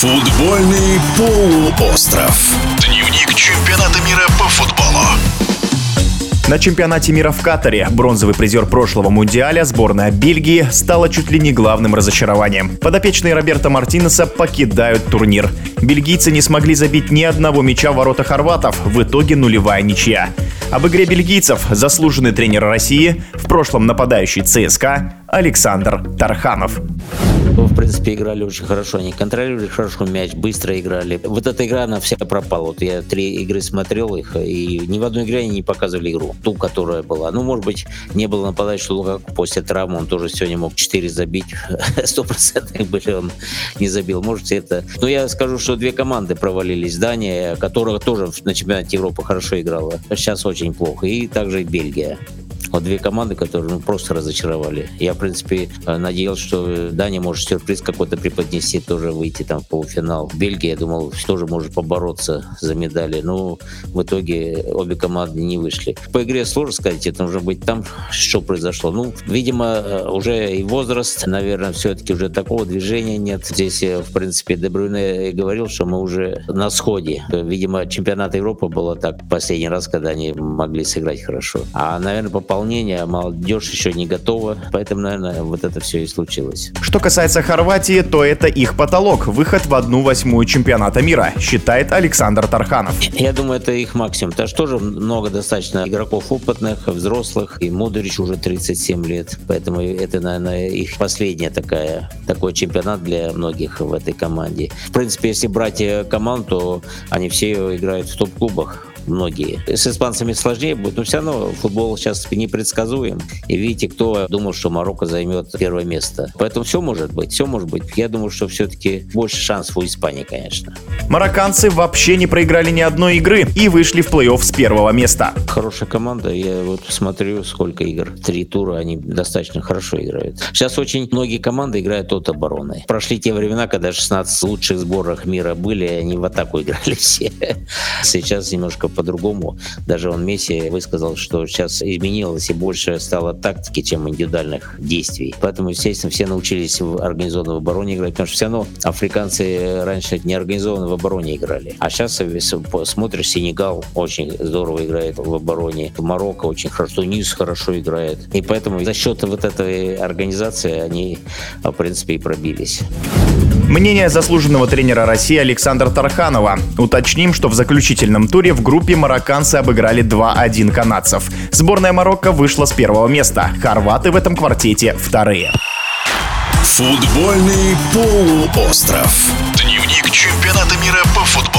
Футбольный полуостров. Дневник чемпионата мира по футболу. На чемпионате мира в Катаре бронзовый призер прошлого мундиаля сборная Бельгии стала чуть ли не главным разочарованием. Подопечные Роберта Мартинеса покидают турнир. Бельгийцы не смогли забить ни одного мяча в ворота хорватов, в итоге нулевая ничья. Об игре бельгийцев заслуженный тренер России, в прошлом нападающий ЦСКА Александр Тарханов. В принципе, играли очень хорошо. Они контролировали хорошо мяч, быстро играли. Вот эта игра, она вся пропала. Вот я три игры смотрел их, и ни в одной игре они не показывали игру. Ту, которая была. Ну, может быть, не было нападающего Лукаку после травмы. Он тоже сегодня мог 4 забить. Стопроцентных были он не забил. Может, это... Но я скажу, что две команды провалились. Дания, которая тоже на чемпионате Европы хорошо играла. Сейчас очень плохо. И также и Бельгия. Вот две команды, которые ну, просто разочаровали. Я, в принципе, э, надеялся, что Дания может сюрприз какой-то преподнести, тоже выйти там в полуфинал. Бельгия, я думал, тоже может побороться за медали. Но в итоге обе команды не вышли. По игре сложно сказать, это нужно быть там, что произошло. Ну, видимо, э, уже и возраст, наверное, все-таки уже такого движения нет. Здесь, э, в принципе, Дебрюне говорил, что мы уже на сходе. Видимо, чемпионат Европы было так последний раз, когда они могли сыграть хорошо. А, наверное, попал исполнения, молодежь еще не готова, поэтому, наверное, вот это все и случилось. Что касается Хорватии, то это их потолок, выход в одну восьмую чемпионата мира, считает Александр Тарханов. Я думаю, это их максимум. Там же тоже много достаточно игроков опытных, взрослых, и Мудрич уже 37 лет, поэтому это, наверное, их последняя такая, такой чемпионат для многих в этой команде. В принципе, если брать команду, то они все играют в топ-клубах многие. С испанцами сложнее будет, но все равно футбол сейчас непредсказуем. И видите, кто думал, что Марокко займет первое место. Поэтому все может быть, все может быть. Я думаю, что все-таки больше шансов у Испании, конечно. Марокканцы вообще не проиграли ни одной игры и вышли в плей-офф с первого места. Хорошая команда. Я вот смотрю, сколько игр. Три тура, они достаточно хорошо играют. Сейчас очень многие команды играют от обороны. Прошли те времена, когда 16 лучших сборах мира были, они в атаку играли все. Сейчас немножко по-другому. Даже он Месси высказал, что сейчас изменилось и больше стало тактики, чем индивидуальных действий. Поэтому, естественно, все научились в организованной обороне играть, потому что все равно африканцы раньше не организованно в обороне играли. А сейчас смотришь, Сенегал очень здорово играет в обороне, Марокко очень хорошо, Тунис хорошо играет. И поэтому за счет вот этой организации они, в принципе, и пробились. Мнение заслуженного тренера России Александра Тарханова. Уточним, что в заключительном туре в группе марокканцы обыграли 2-1 канадцев. Сборная Марокко вышла с первого места. Хорваты в этом квартете вторые. Футбольный полуостров. Дневник чемпионата мира по футболу